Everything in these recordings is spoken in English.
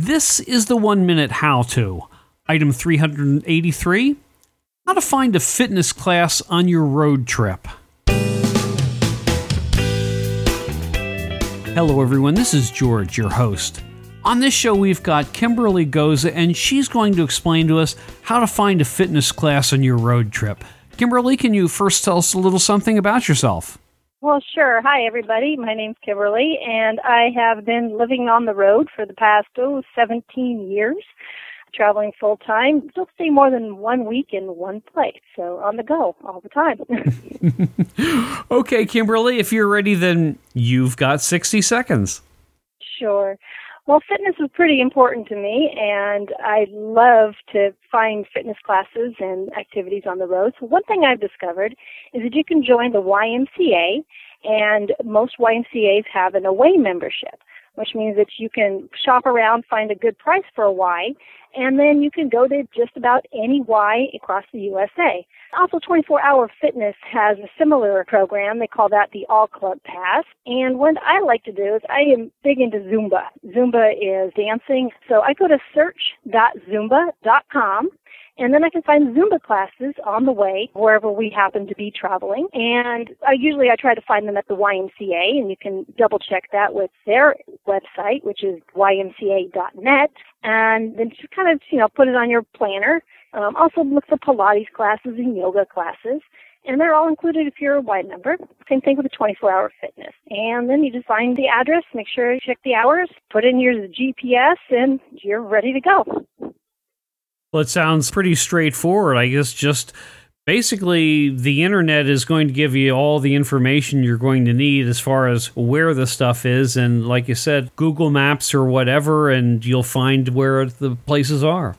This is the one minute how to. Item 383 How to find a fitness class on your road trip. Hello, everyone. This is George, your host. On this show, we've got Kimberly Goza, and she's going to explain to us how to find a fitness class on your road trip. Kimberly, can you first tell us a little something about yourself? Well, sure. Hi, everybody. My name's Kimberly, and I have been living on the road for the past, oh, 17 years, traveling full time. Don't stay more than one week in one place, so on the go all the time. okay, Kimberly, if you're ready, then you've got 60 seconds. Sure. Well, fitness is pretty important to me, and I love to find fitness classes and activities on the road. So, one thing I've discovered is that you can join the YMCA, and most YMCAs have an away membership which means that you can shop around, find a good price for a Y, and then you can go to just about any Y across the USA. Also, 24 Hour Fitness has a similar program. They call that the All Club Pass. And what I like to do is I am big into Zumba. Zumba is dancing. So I go to search.zumba.com and then I can find Zumba classes on the way wherever we happen to be traveling. And I usually I try to find them at the YMCA, and you can double check that with their website, which is ymca.net. And then just kind of you know put it on your planner. Um, also look for Pilates classes and yoga classes. And they're all included if you're a Y member. Same thing with the 24 hour fitness. And then you just find the address, make sure you check the hours, put in your GPS, and you're ready to go. Well, it sounds pretty straightforward. I guess just basically the internet is going to give you all the information you're going to need as far as where the stuff is. And like you said, Google Maps or whatever, and you'll find where the places are.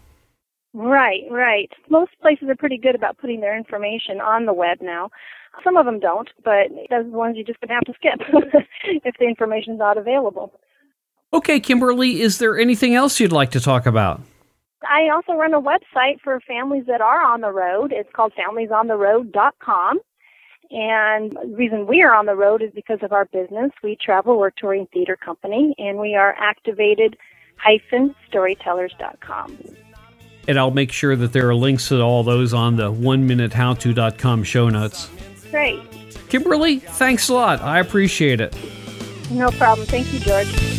Right, right. Most places are pretty good about putting their information on the web now. Some of them don't, but those are the ones you're just gonna have to skip if the information's not available. Okay, Kimberly, is there anything else you'd like to talk about? I also run a website for families that are on the road. It's called familiesontheroad.com. And the reason we are on the road is because of our business. We travel, we're a touring theater company, and we are activated-storytellers.com. And I'll make sure that there are links to all those on the one minute howto.com show notes. Great. Kimberly, thanks a lot. I appreciate it. No problem. Thank you, George.